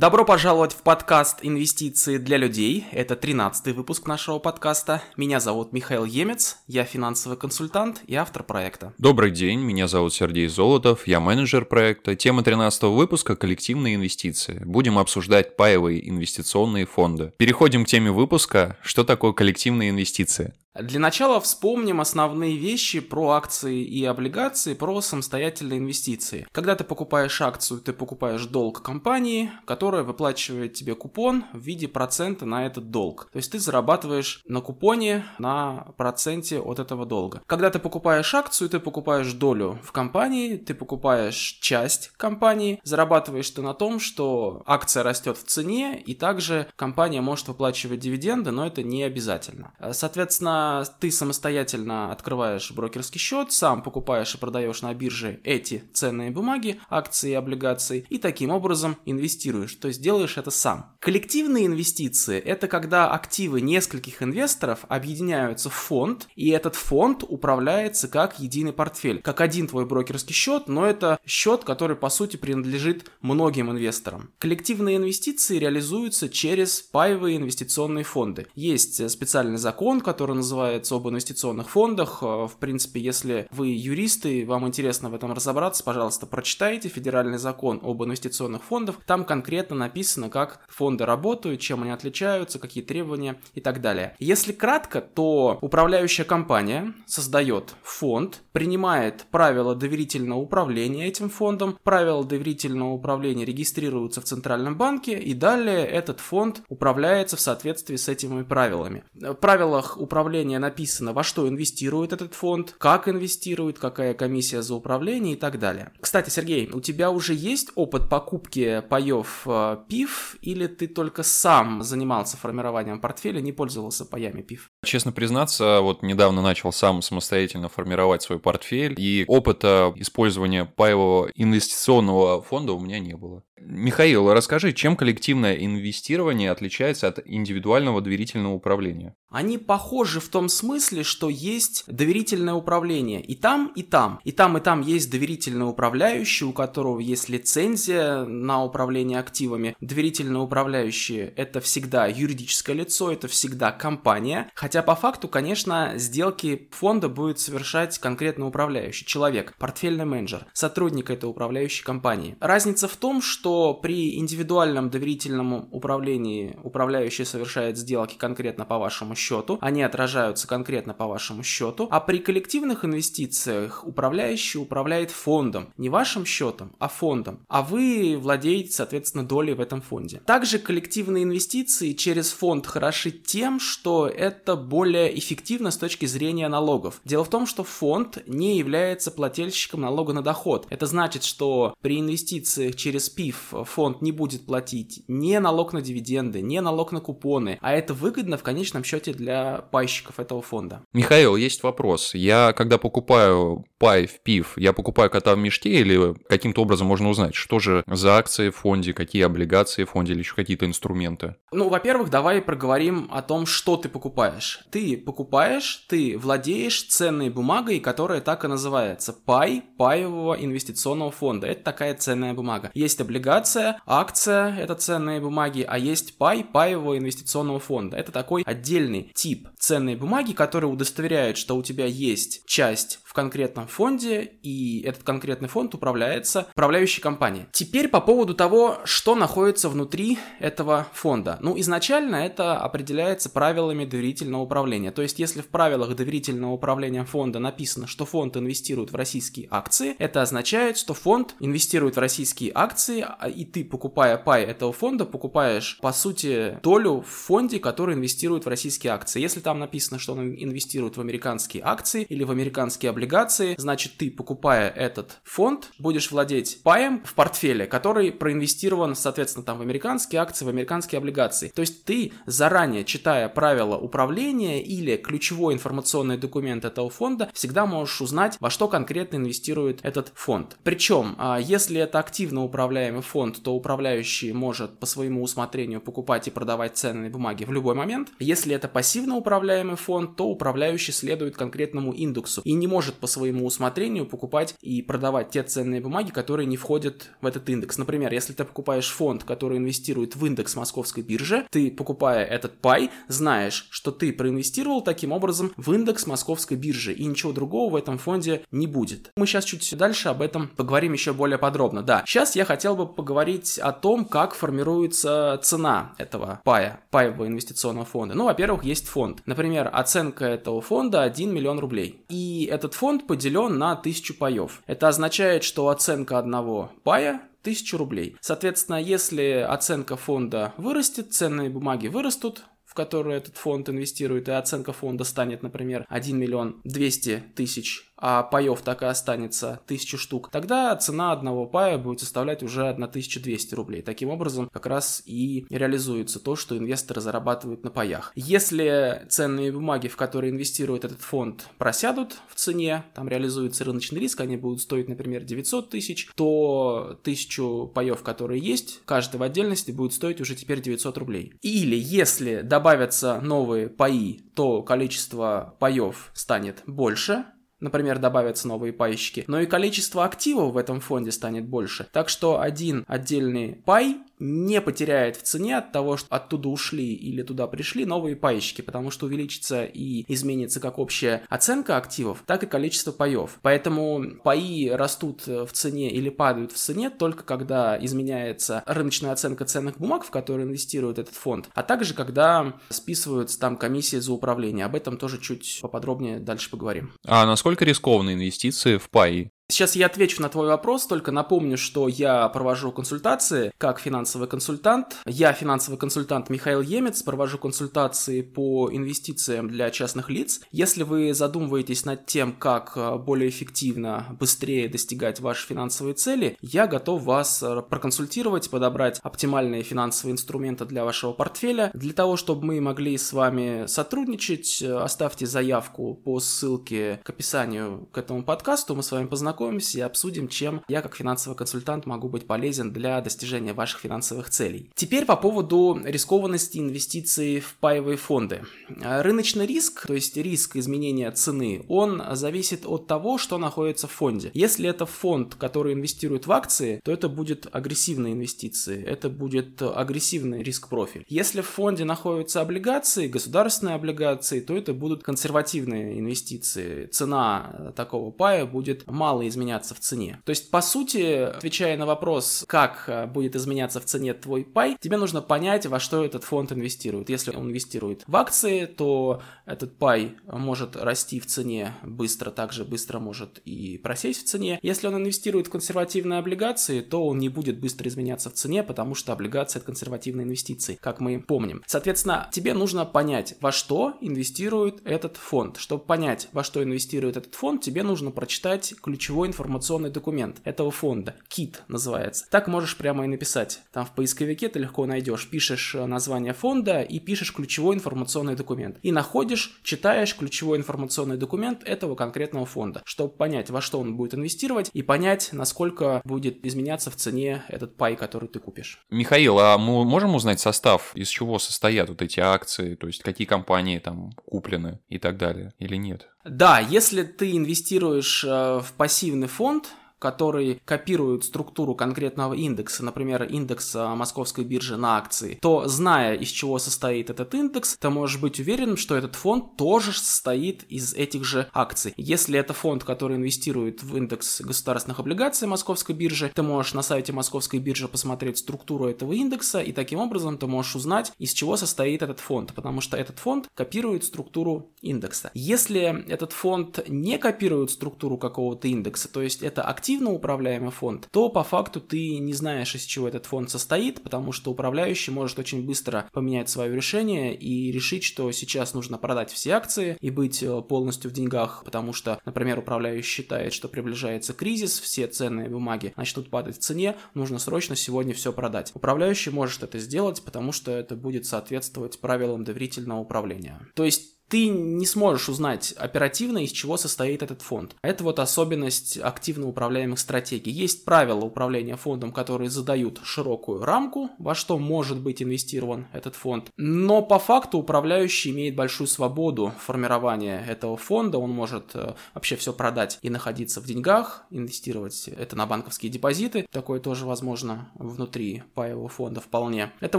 Добро пожаловать в подкаст «Инвестиции для людей». Это 13 выпуск нашего подкаста. Меня зовут Михаил Емец, я финансовый консультант и автор проекта. Добрый день, меня зовут Сергей Золотов, я менеджер проекта. Тема 13 выпуска – коллективные инвестиции. Будем обсуждать паевые инвестиционные фонды. Переходим к теме выпуска. Что такое коллективные инвестиции? Для начала вспомним основные вещи про акции и облигации, про самостоятельные инвестиции. Когда ты покупаешь акцию, ты покупаешь долг компании, которая выплачивает тебе купон в виде процента на этот долг. То есть ты зарабатываешь на купоне на проценте от этого долга. Когда ты покупаешь акцию, ты покупаешь долю в компании, ты покупаешь часть компании, зарабатываешь ты на том, что акция растет в цене, и также компания может выплачивать дивиденды, но это не обязательно. Соответственно, ты самостоятельно открываешь брокерский счет, сам покупаешь и продаешь на бирже эти ценные бумаги, акции и облигации, и таким образом инвестируешь, то есть делаешь это сам. Коллективные инвестиции – это когда активы нескольких инвесторов объединяются в фонд, и этот фонд управляется как единый портфель, как один твой брокерский счет, но это счет, который по сути принадлежит многим инвесторам. Коллективные инвестиции реализуются через паевые инвестиционные фонды. Есть специальный закон, который называется называется об инвестиционных фондах. Э, в принципе, если вы юристы, вам интересно в этом разобраться, пожалуйста, прочитайте федеральный закон об инвестиционных фондах. Там конкретно написано, как фонды работают, чем они отличаются, какие требования и так далее. Если кратко, то управляющая компания создает фонд, принимает правила доверительного управления этим фондом, правила доверительного управления регистрируются в Центральном банке, и далее этот фонд управляется в соответствии с этими правилами. В правилах управления управления написано, во что инвестирует этот фонд, как инвестирует, какая комиссия за управление и так далее. Кстати, Сергей, у тебя уже есть опыт покупки паев э, пив или ты только сам занимался формированием портфеля, не пользовался паями пив? Честно признаться, вот недавно начал сам самостоятельно формировать свой портфель, и опыта использования паевого инвестиционного фонда у меня не было. Михаил, расскажи, чем коллективное инвестирование отличается от индивидуального доверительного управления? Они похожи в том смысле, что есть доверительное управление и там, и там. И там, и там есть доверительный управляющий, у которого есть лицензия на управление активами. Доверительный управляющий – это всегда юридическое лицо, это всегда компания. Хотя по факту, конечно, сделки фонда будет совершать конкретно управляющий человек, портфельный менеджер, сотрудник этой управляющей компании. Разница в том, что что при индивидуальном доверительном управлении управляющий совершает сделки конкретно по вашему счету, они отражаются конкретно по вашему счету, а при коллективных инвестициях управляющий управляет фондом, не вашим счетом, а фондом, а вы владеете, соответственно, долей в этом фонде. Также коллективные инвестиции через фонд хороши тем, что это более эффективно с точки зрения налогов. Дело в том, что фонд не является плательщиком налога на доход. Это значит, что при инвестициях через ПИФ фонд не будет платить не налог на дивиденды, не налог на купоны, а это выгодно в конечном счете для пайщиков этого фонда. Михаил, есть вопрос. Я, когда покупаю пай в ПИФ, я покупаю кота в мешке или каким-то образом можно узнать, что же за акции в фонде, какие облигации в фонде или еще какие-то инструменты? Ну, во-первых, давай проговорим о том, что ты покупаешь. Ты покупаешь, ты владеешь ценной бумагой, которая так и называется. Пай паевого инвестиционного фонда. Это такая ценная бумага. Есть облигация, акция – это ценные бумаги, а есть пай паевого инвестиционного фонда. Это такой отдельный тип ценной бумаги, который удостоверяет, что у тебя есть часть в конкретном фонде, и этот конкретный фонд управляется управляющей компанией. Теперь по поводу того, что находится внутри этого фонда. Ну, изначально это определяется правилами доверительного управления. То есть, если в правилах доверительного управления фонда написано, что фонд инвестирует в российские акции, это означает, что фонд инвестирует в российские акции, а, и ты, покупая пай этого фонда, покупаешь, по сути, долю в фонде, который инвестирует в российские акции. Если там написано, что он инвестирует в американские акции или в американские облигации, облигации, значит, ты, покупая этот фонд, будешь владеть паем в портфеле, который проинвестирован, соответственно, там в американские акции, в американские облигации. То есть ты, заранее читая правила управления или ключевой информационный документ этого фонда, всегда можешь узнать, во что конкретно инвестирует этот фонд. Причем, а, если это активно управляемый фонд, то управляющий может по своему усмотрению покупать и продавать ценные бумаги в любой момент. Если это пассивно управляемый фонд, то управляющий следует конкретному индексу и не может может по своему усмотрению покупать и продавать те ценные бумаги, которые не входят в этот индекс. Например, если ты покупаешь фонд, который инвестирует в индекс московской биржи, ты, покупая этот пай, знаешь, что ты проинвестировал таким образом в индекс московской биржи, и ничего другого в этом фонде не будет. Мы сейчас чуть дальше об этом поговорим еще более подробно. Да, сейчас я хотел бы поговорить о том, как формируется цена этого пая, паевого инвестиционного фонда. Ну, во-первых, есть фонд. Например, оценка этого фонда 1 миллион рублей. И этот фонд поделен на 1000 паев. Это означает, что оценка одного пая 1000 рублей. Соответственно, если оценка фонда вырастет, ценные бумаги вырастут, в которые этот фонд инвестирует, и оценка фонда станет, например, 1 миллион 200 тысяч а паев так и останется 1000 штук, тогда цена одного пая будет составлять уже 1200 рублей. Таким образом, как раз и реализуется то, что инвесторы зарабатывают на паях. Если ценные бумаги, в которые инвестирует этот фонд, просядут в цене, там реализуется рыночный риск, они будут стоить, например, 900 тысяч, то 1000 паев, которые есть, каждый в отдельности будет стоить уже теперь 900 рублей. Или если добавятся новые паи, то количество паев станет больше, например, добавятся новые пайщики, но и количество активов в этом фонде станет больше. Так что один отдельный пай не потеряет в цене от того, что оттуда ушли или туда пришли новые пайщики, потому что увеличится и изменится как общая оценка активов, так и количество паев. Поэтому паи растут в цене или падают в цене только когда изменяется рыночная оценка ценных бумаг, в которые инвестирует этот фонд, а также когда списываются там комиссии за управление. Об этом тоже чуть поподробнее дальше поговорим. А насколько рискованные инвестиции в паи? Сейчас я отвечу на твой вопрос, только напомню, что я провожу консультации как финансовый консультант. Я финансовый консультант Михаил Емец, провожу консультации по инвестициям для частных лиц. Если вы задумываетесь над тем, как э, более эффективно, быстрее достигать ваши финансовые цели, я готов вас э, проконсультировать, подобрать оптимальные финансовые инструменты для вашего портфеля. Для того, чтобы мы могли с вами сотрудничать, э, оставьте заявку по ссылке к описанию к этому подкасту, мы с вами познакомимся познакомимся и обсудим, чем я как финансовый консультант могу быть полезен для достижения ваших финансовых целей. Теперь по поводу рискованности инвестиций в паевые фонды. Рыночный риск, то есть риск изменения цены, он зависит от того, что находится в фонде. Если это фонд, который инвестирует в акции, то это будет агрессивные инвестиции, это будет агрессивный риск-профиль. Если в фонде находятся облигации, государственные облигации, то это будут консервативные инвестиции. Цена такого пая будет мало изменяться в цене. То есть, по сути, отвечая на вопрос, как э, будет изменяться в цене твой пай, тебе нужно понять, во что этот фонд инвестирует. Если он инвестирует в акции, то этот пай может расти в цене быстро, также быстро может и просесть в цене. Если он инвестирует в консервативные облигации, то он не будет быстро изменяться в цене, потому что облигации это консервативные инвестиции, как мы помним. Соответственно, тебе нужно понять, во что инвестирует этот фонд. Чтобы понять, во что инвестирует этот фонд, тебе нужно прочитать ключевой ключевой информационный документ этого фонда. КИТ называется. Так можешь прямо и написать. Там в поисковике ты легко найдешь. Пишешь э, название фонда и пишешь ключевой информационный документ. И находишь, читаешь ключевой информационный документ этого конкретного фонда, чтобы понять, во что он будет инвестировать и понять, насколько будет изменяться в цене этот пай, который ты купишь. Михаил, а мы можем узнать состав, из чего состоят вот эти акции, то есть какие компании там куплены и так далее, или нет? Да, если ты инвестируешь э, в пассивный фонд, который копирует структуру конкретного индекса, например, индекса московской биржи на акции, то, зная, из чего состоит этот индекс, ты можешь быть уверен, что этот фонд тоже состоит из этих же акций. Если это фонд, который инвестирует в индекс государственных облигаций московской биржи, ты можешь на сайте московской биржи посмотреть структуру этого индекса, и таким образом ты можешь узнать, из чего состоит этот фонд, потому что этот фонд копирует структуру индекса. Если этот фонд не копирует структуру какого-то индекса, то есть это актив активно управляемый фонд, то по факту ты не знаешь, из чего этот фонд состоит, потому что управляющий может очень быстро поменять свое решение и решить, что сейчас нужно продать все акции и быть э, полностью в деньгах, потому что, например, управляющий считает, что приближается кризис, все ценные бумаги начнут падать в цене, нужно срочно сегодня все продать. Управляющий может это сделать, потому что это будет соответствовать правилам доверительного управления. То есть ты не сможешь узнать оперативно, из чего состоит этот фонд. Это вот особенность активно управляемых стратегий. Есть правила управления фондом, которые задают широкую рамку, во что может быть инвестирован этот фонд. Но по факту управляющий имеет большую свободу формирования этого фонда. Он может э, вообще все продать и находиться в деньгах, инвестировать это на банковские депозиты. Такое тоже возможно внутри паевого фонда вполне. Это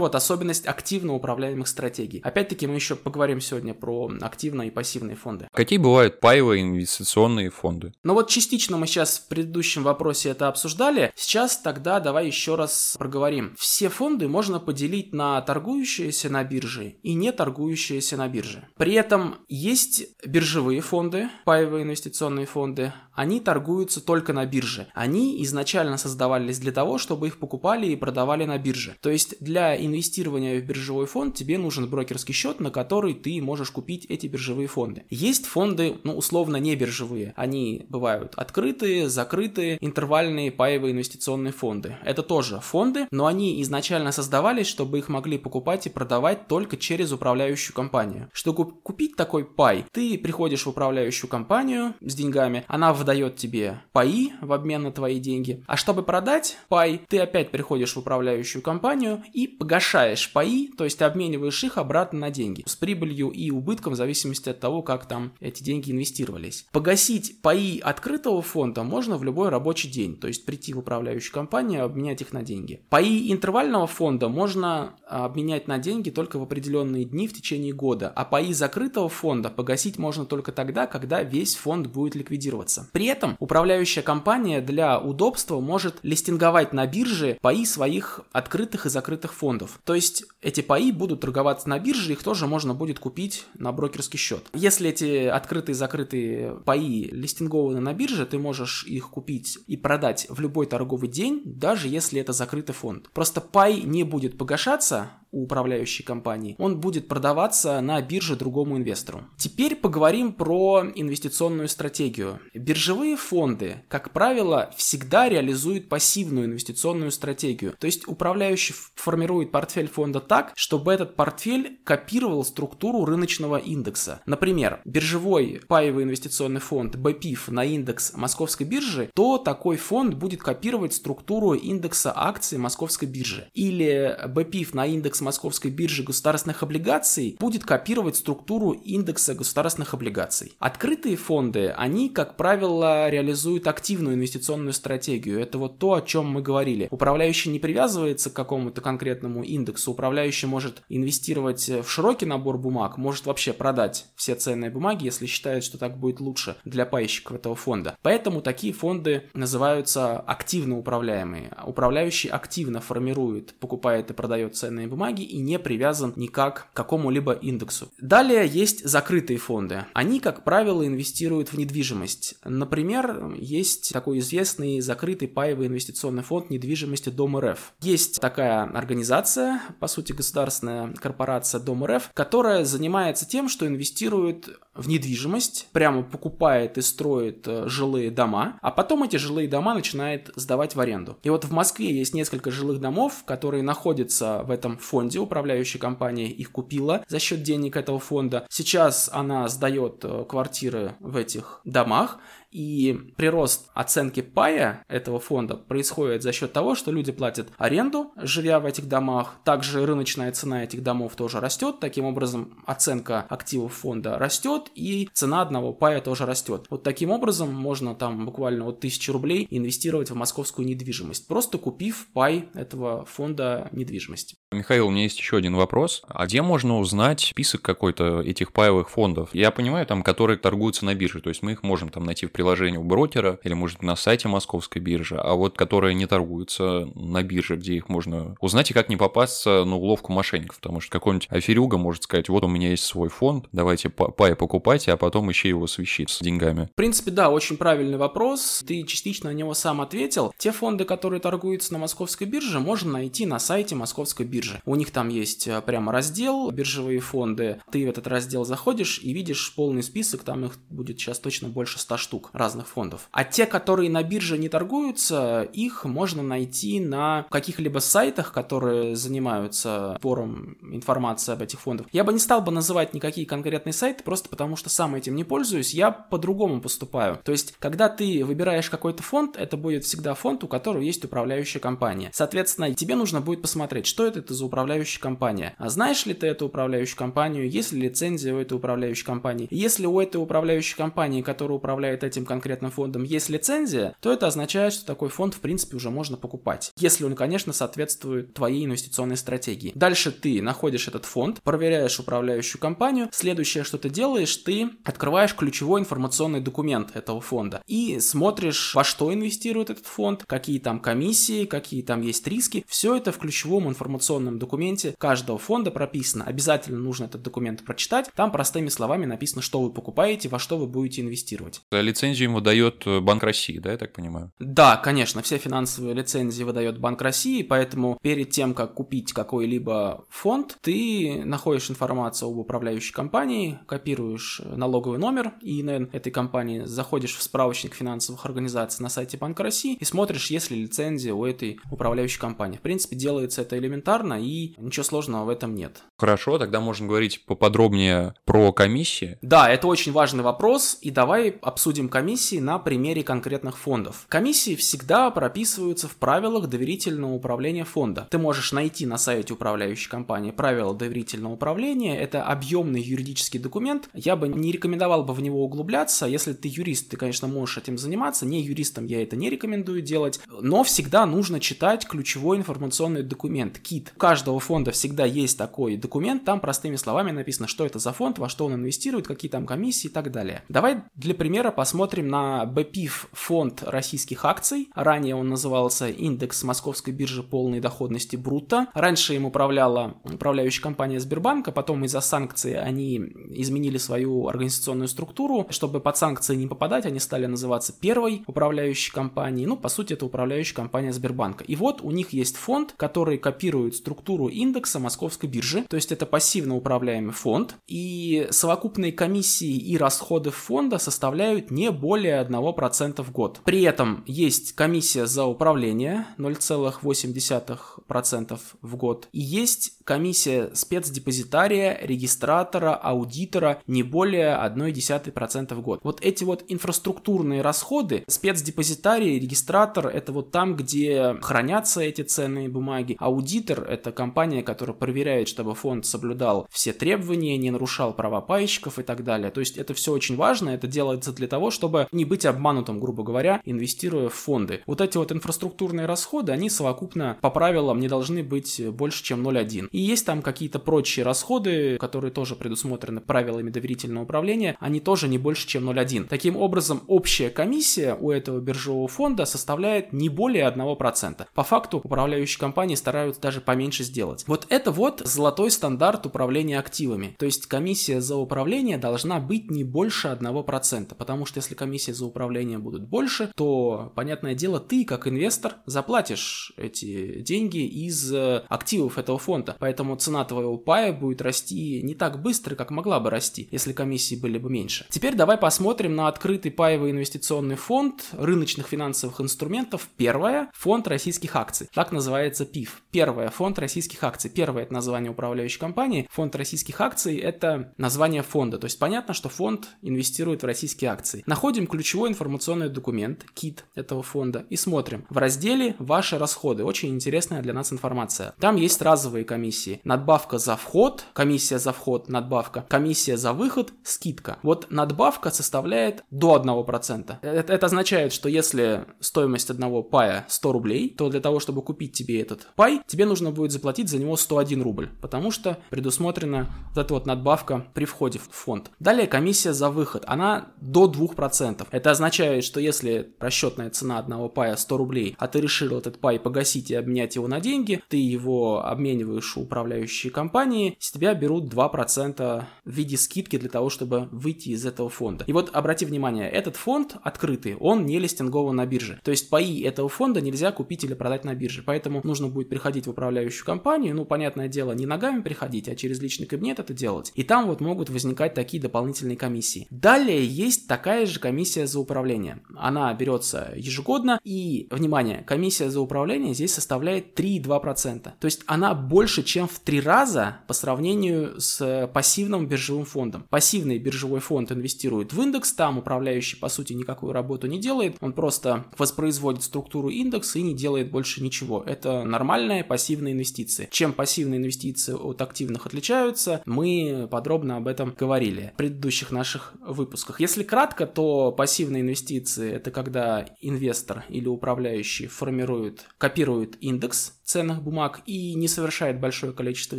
вот особенность активно управляемых стратегий. Опять-таки мы еще поговорим сегодня про активные и пассивные фонды. Какие бывают паевые инвестиционные фонды? Ну вот частично мы сейчас в предыдущем вопросе это обсуждали. Сейчас тогда давай еще раз проговорим. Все фонды можно поделить на торгующиеся на бирже и не торгующиеся на бирже. При этом есть биржевые фонды, паевые инвестиционные фонды, они торгуются только на бирже. Они изначально создавались для того, чтобы их покупали и продавали на бирже. То есть для инвестирования в биржевой фонд тебе нужен брокерский счет, на который ты можешь купить эти биржевые фонды. Есть фонды, ну, условно, не биржевые. Они бывают открытые, закрытые, интервальные паевые инвестиционные фонды. Это тоже фонды, но они изначально создавались, чтобы их могли покупать и продавать только через управляющую компанию. Чтобы купить такой пай, ты приходишь в управляющую компанию с деньгами, она выдает тебе паи в обмен на твои деньги. А чтобы продать пай, ты опять приходишь в управляющую компанию и погашаешь паи, то есть обмениваешь их обратно на деньги с прибылью и убытком в зависимости от того, как там эти деньги инвестировались. Погасить паи открытого фонда можно в любой рабочий день, то есть прийти в управляющую компанию обменять их на деньги. Паи интервального фонда можно а, обменять на деньги только в определенные дни в течение года, а паи закрытого фонда погасить можно только тогда, когда весь фонд будет ликвидироваться. При этом управляющая компания для удобства может листинговать на бирже паи своих открытых и закрытых фондов. То есть эти паи будут торговаться на бирже, их тоже можно будет купить на брокерский счет. Если эти открытые и закрытые паи листингованы на бирже, ты можешь их купить и продать в любой торговый день, даже если это закрытый фонд. Просто пай не будет погашаться, у управляющей компании, он будет продаваться на бирже другому инвестору. Теперь поговорим про инвестиционную стратегию. Биржевые фонды, как правило, всегда реализуют пассивную инвестиционную стратегию. То есть управляющий формирует портфель фонда так, чтобы этот портфель копировал структуру рыночного индекса. Например, биржевой паевый инвестиционный фонд BPIF на индекс московской биржи, то такой фонд будет копировать структуру индекса акций московской биржи. Или BPIF на индекс Московской биржи государственных облигаций будет копировать структуру индекса государственных облигаций. Открытые фонды, они, как правило, реализуют активную инвестиционную стратегию. Это вот то, о чем мы говорили. Управляющий не привязывается к какому-то конкретному индексу. Управляющий может инвестировать в широкий набор бумаг, может вообще продать все ценные бумаги, если считает, что так будет лучше для пайщиков этого фонда. Поэтому такие фонды называются активно управляемые. Управляющий активно формирует, покупает и продает ценные бумаги, бумаги и не привязан никак к какому-либо индексу. Далее есть закрытые фонды. Они, как правило, инвестируют в недвижимость. Например, есть такой известный закрытый паевый инвестиционный фонд недвижимости Дом РФ. Есть такая организация, по сути государственная корпорация Дом РФ, которая занимается тем, что инвестирует в недвижимость, прямо покупает и строит э, жилые дома, а потом эти жилые дома начинает сдавать в аренду. И вот в Москве есть несколько жилых домов, которые находятся в этом фонде, управляющая компания их купила за счет денег этого фонда. Сейчас она сдает э, квартиры в этих домах, и прирост оценки пая этого фонда происходит за счет того, что люди платят аренду, живя в этих домах. Также рыночная цена этих домов тоже растет. Таким образом, оценка активов фонда растет, и цена одного пая тоже растет. Вот таким образом можно там буквально вот тысячи рублей инвестировать в московскую недвижимость, просто купив пай этого фонда недвижимости. Михаил, у меня есть еще один вопрос. А где можно узнать список какой-то этих паевых фондов? Я понимаю, там, которые торгуются на бирже, то есть мы их можем там найти в приложении у брокера или, может, на сайте московской биржи, а вот которые не торгуются на бирже, где их можно узнать и как не попасться на уловку мошенников, потому что какой-нибудь аферюга может сказать, вот у меня есть свой фонд, давайте пай покупайте, а потом еще его свищит с деньгами. В принципе, да, очень правильный вопрос, ты частично на него сам ответил. Те фонды, которые торгуются на московской бирже, можно найти на сайте московской биржи биржи. У них там есть э, прямо раздел биржевые фонды. Ты в этот раздел заходишь и видишь полный список, там их будет сейчас точно больше 100 штук. разных фондов. А те, которые на бирже не торгуются, их можно найти на каких-либо сайтах, которые занимаются сбором информации об этих фондах. Я бы не стал бы называть никакие конкретные сайты, просто потому что сам этим не пользуюсь, я по-другому поступаю. То есть, когда ты выбираешь какой-то фонд, это будет всегда фонд, у которого есть управляющая компания. Соответственно, тебе нужно будет посмотреть, что это, это за управляющая компания. А знаешь ли ты эту управляющую компанию, есть ли лицензия у этой управляющей компании? Если у этой управляющей компании, которая управляет этим конкретным фондом, есть лицензия, то это означает, что такой фонд, в принципе, уже можно покупать. Если он, конечно, соответствует твоей инвестиционной стратегии. Дальше ты находишь этот фонд, проверяешь управляющую компанию. Следующее, что ты делаешь, ты открываешь ключевой информационный документ этого фонда и смотришь, во что инвестирует этот фонд, какие там комиссии, какие там есть риски. Все это в ключевом информационном документе каждого фонда прописано. Обязательно нужно этот документ прочитать. Там простыми словами написано, что вы покупаете, во что вы будете инвестировать. Лицензию ему дает э, Банк России, да, я так понимаю? Да, конечно, все финансовые лицензии выдает Банк России, поэтому перед тем, как купить какой-либо фонд, ты находишь информацию об управляющей компании, копируешь налоговый номер ИНН этой компании, заходишь в справочник финансовых организаций на сайте Банка России и смотришь, есть ли лицензия у этой управляющей компании. В принципе, делается это элементарно и ничего сложного в этом нет. Хорошо, тогда можно говорить поподробнее про комиссии. Да, это очень важный вопрос, и давай обсудим комиссии на примере конкретных фондов. Комиссии всегда прописываются в правилах доверительного управления фонда. Ты можешь найти на сайте управляющей компании правила доверительного управления. Это объемный юридический документ. Я бы не рекомендовал бы в него углубляться. Если ты юрист, ты, конечно, можешь этим заниматься. Не юристам я это не рекомендую делать. Но всегда нужно читать ключевой информационный документ, КИТ. У каждого фонда всегда есть такой документ. Там простыми словами написано, что это за фонд, во что он инвестирует, какие там комиссии и так далее. Давай для примера посмотрим на BPIF фонд российских акций. Ранее он назывался индекс московской биржи полной доходности Брута. Раньше им управляла управляющая компания Сбербанка, потом из-за санкций они изменили свою организационную структуру. Чтобы под санкции не попадать, они стали называться первой управляющей компанией. Ну, по сути, это управляющая компания Сбербанка. И вот у них есть фонд, который копирует структуру индекса московской биржи. То есть это пассивно управляемый фонд. И совокупные комиссии и расходы фонда составляют не более 1% в год. При этом есть комиссия за управление 0,8% в год. И есть комиссия спецдепозитария, регистратора, аудитора не более 0,1% в год. Вот эти вот инфраструктурные расходы, спецдепозитарий, регистратор, это вот там, где хранятся эти ценные бумаги. Аудитор – это компания, которая проверяет, чтобы фонд соблюдал все требования, не нарушал права пайщиков и так далее. То есть это все очень важно, это делается для того, чтобы не быть обманутым, грубо говоря, инвестируя в фонды. Вот эти вот инфраструктурные расходы, они совокупно по правилам не должны быть больше, чем 0,1. И есть там какие-то прочие расходы, которые тоже предусмотрены правилами доверительного управления, они тоже не больше, чем 0,1. Таким образом, общая комиссия у этого биржевого фонда составляет не более 1%. По факту управляющие компании стараются даже поменьше сделать. Вот это вот золотой стандарт управления активами. То есть комиссия за управление должна быть не больше 1%, потому что если комиссия за управление будут больше, то, понятное дело, ты, как инвестор, заплатишь эти деньги из э, активов этого фонда. Поэтому цена твоего пая будет расти не так быстро, как могла бы расти, если комиссии были бы меньше. Теперь давай посмотрим на открытый паевый инвестиционный фонд рыночных финансовых инструментов. Первое – фонд российских акций. Так называется ПИФ. Первое – фонд российских акций. Первое – это название управляющей компании. Фонд российских акций – это название фонда. То есть понятно, что фонд инвестирует в российские акции. Находим ключевой информационный документ, кит этого фонда, и смотрим. В разделе «Ваши расходы» очень интересная для нас информация. Там есть разовые комиссии. Надбавка за вход, комиссия за вход, надбавка, комиссия за выход, скидка. Вот надбавка составляет до 1%. Это, это означает, что если стоимость одного пая 100 рублей, то для того, чтобы купить тебе этот пай, тебе нужно будет заплатить за него 101 рубль, потому что предусмотрена вот эта вот надбавка при входе в фонд. Далее комиссия за выход, она до 2%. Это означает, что если расчетная цена одного пая 100 рублей, а ты решил этот пай погасить и обменять его на деньги, ты его обмениваешь у управляющей компании, с тебя берут 2% в виде скидки для того, чтобы выйти из этого фонда. И вот обрати внимание, этот фонд открытый, он не листингован на бирже. То есть паи этого фонда нельзя купить или продать на бирже. Поэтому нужно будет приходить в управляющую компанию, ну, понятное дело, не ногами приходить, а через личный кабинет это делать. И там вот могут возникать такие дополнительные комиссии. Далее есть такая же комиссия за управление. Она берется ежегодно, и, внимание, комиссия за управление здесь составляет 3,2%. То есть она больше, чем в три раза по сравнению с пассивным биржевым фондом. Пассивный биржевой фонд инвестирует в индекс, там управляющий, по сути, никакую работу не делает, он просто воспроизводит структуру индекса и не делает больше ничего. Это нормальная пассивная инвестиция. Чем пассивные инвестиции от активных отличаются, мы подробно об этом говорили в предыдущих наших выпусках. Если кратко, то пассивные инвестиции это когда инвестор или управляющий формирует, копирует индекс ценных бумаг и не совершает большое количество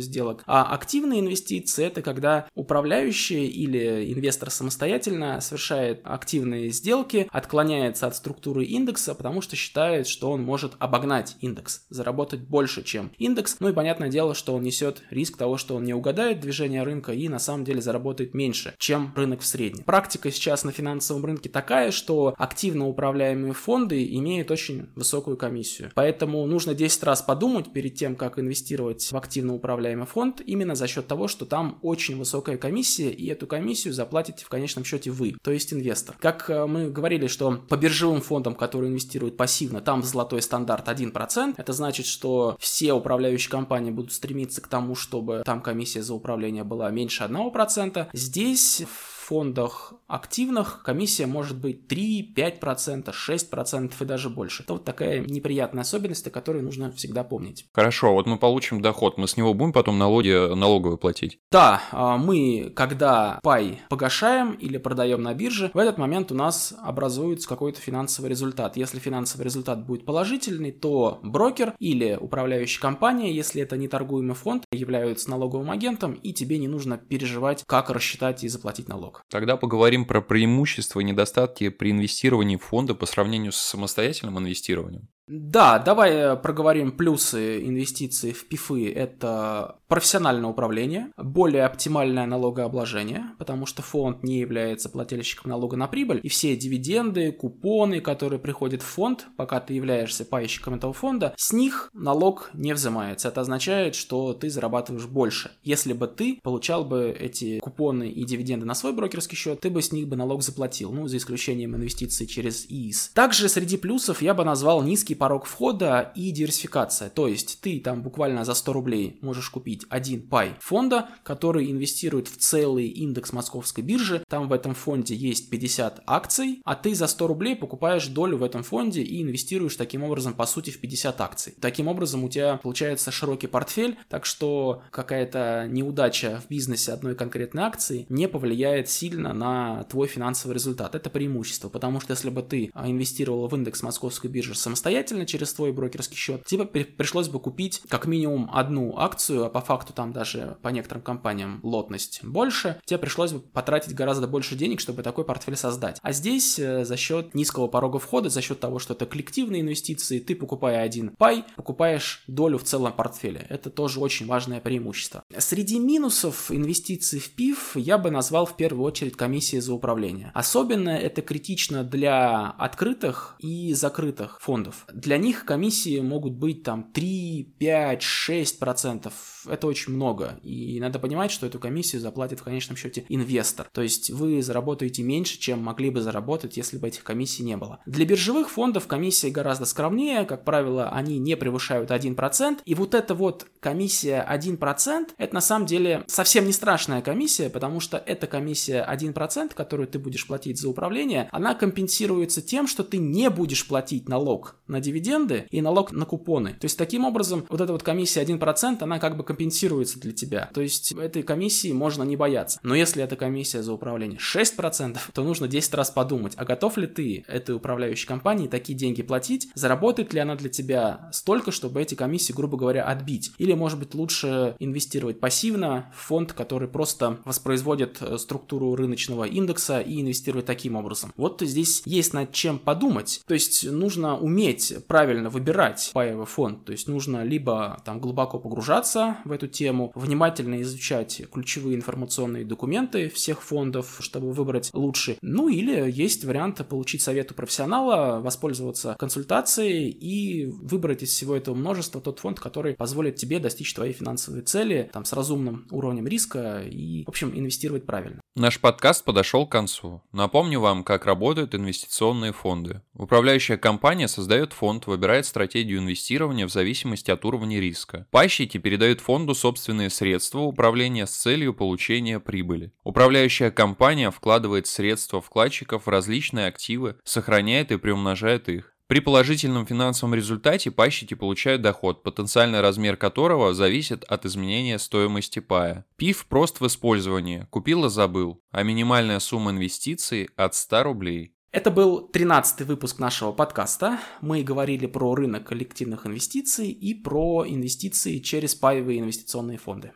сделок. А активные инвестиции это когда управляющий или инвестор самостоятельно совершает активные сделки, отклоняется от структуры индекса, потому что считает, что он может обогнать индекс, заработать больше, чем индекс. Ну и понятное дело, что он несет риск того, что он не угадает движение рынка и на самом деле заработает меньше, чем рынок в среднем. Практика сейчас на финансовом рынке такая, что активно управляемые фонды имеют очень высокую комиссию. Поэтому нужно 10 раз подумать, подумать перед тем, как инвестировать в активно управляемый фонд, именно за счет того, что там очень высокая комиссия, и эту комиссию заплатите в конечном счете вы, то есть инвестор. Как э, мы говорили, что по биржевым фондам, которые инвестируют пассивно, там золотой стандарт 1%, это значит, что все управляющие компании будут стремиться к тому, чтобы там комиссия за управление была меньше 1%. Здесь фондах активных комиссия может быть 3, 5%, 6% и даже больше. Это вот такая неприятная особенность, о которой нужно всегда помнить. Хорошо, вот мы получим доход, мы с него будем потом налоги налоговые платить? Да, а, мы, когда пай погашаем или продаем на бирже, в этот момент у нас образуется какой-то финансовый результат. Если финансовый результат будет положительный, то брокер или управляющая компания, если это не торгуемый фонд, являются налоговым агентом, и тебе не нужно переживать, как рассчитать и заплатить налог налог. Тогда поговорим про преимущества и недостатки при инвестировании в фонды по сравнению с самостоятельным инвестированием. Да, давай э, проговорим плюсы инвестиций в ПИФы. Это профессиональное управление, более оптимальное налогообложение, потому что фонд не является плательщиком налога на прибыль, и все дивиденды, купоны, которые приходят в фонд, пока ты являешься пайщиком этого фонда, с них налог не взимается. Это означает, что ты зарабатываешь больше. Если бы ты получал бы эти купоны и дивиденды на свой брокерский счет, ты бы с них бы налог заплатил, ну, за исключением инвестиций через ИИС. Также среди плюсов я бы назвал низкий низкий порог входа и диверсификация. То есть ты там буквально за 100 рублей можешь купить один пай фонда, который инвестирует в целый индекс московской биржи. Там в этом фонде есть 50 акций, а ты за 100 рублей покупаешь долю в этом фонде и инвестируешь таким образом по сути в 50 акций. Таким образом у тебя получается широкий портфель, так что какая-то неудача в бизнесе одной конкретной акции не повлияет сильно на твой финансовый результат. Это преимущество, потому что если бы ты а, инвестировал в индекс московской биржи самостоятельно, самостоятельно через твой брокерский счет, тебе пришлось бы купить как минимум одну акцию, а по факту там даже по некоторым компаниям лотность больше, тебе пришлось бы потратить гораздо больше денег, чтобы такой портфель создать. А здесь э, за счет низкого порога входа, за счет того, что это коллективные инвестиции, ты покупая один пай, покупаешь долю в целом портфеле. Это тоже очень важное преимущество. Среди минусов инвестиций в ПИФ я бы назвал в первую очередь комиссии за управление. Особенно это критично для открытых и закрытых фондов. Для них комиссии могут быть там 3, 5, 6 процентов. Это очень много. И надо понимать, что эту комиссию заплатит в конечном счете инвестор. То есть вы заработаете меньше, чем могли бы заработать, если бы этих комиссий не было. Для биржевых фондов комиссии гораздо скромнее. Как правило, они не превышают 1%. И вот эта вот комиссия 1%, это на самом деле совсем не страшная комиссия, потому что эта комиссия 1%, которую ты будешь платить за управление, она компенсируется тем, что ты не будешь платить налог на дивиденды и налог на купоны. То есть таким образом вот эта вот комиссия 1%, она как бы компенсируется для тебя. То есть этой комиссии можно не бояться. Но если эта комиссия за управление 6%, то нужно 10 раз подумать, а готов ли ты этой управляющей компании такие деньги платить, заработает ли она для тебя столько, чтобы эти комиссии, грубо говоря, отбить. Или, может быть, лучше инвестировать пассивно в фонд, который просто воспроизводит э, структуру рыночного индекса и инвестировать таким образом. Вот здесь есть над чем подумать. То есть нужно уметь уметь правильно выбирать паевый фонд, то есть нужно либо там глубоко погружаться в эту тему, внимательно изучать ключевые информационные документы всех фондов, чтобы выбрать лучший, ну или есть вариант получить совет у профессионала, воспользоваться консультацией и выбрать из всего этого множества тот фонд, который позволит тебе достичь твоей финансовой цели, там, с разумным уровнем риска и, в общем, инвестировать правильно. Наш подкаст подошел к концу. Напомню вам, как работают инвестиционные фонды. Управляющая компания создает фонд, выбирает стратегию инвестирования в зависимости от уровня риска. Пайщики передают фонду собственные средства управления с целью получения прибыли. Управляющая компания вкладывает средства вкладчиков в различные активы, сохраняет и приумножает их. При положительном финансовом результате пайщики получают доход, потенциальный размер которого зависит от изменения стоимости пая. ПИФ прост в использовании, купил и забыл, а минимальная сумма инвестиций от 100 рублей. Это был 13 выпуск нашего подкаста. Мы говорили про рынок коллективных инвестиций и про инвестиции через паевые инвестиционные фонды.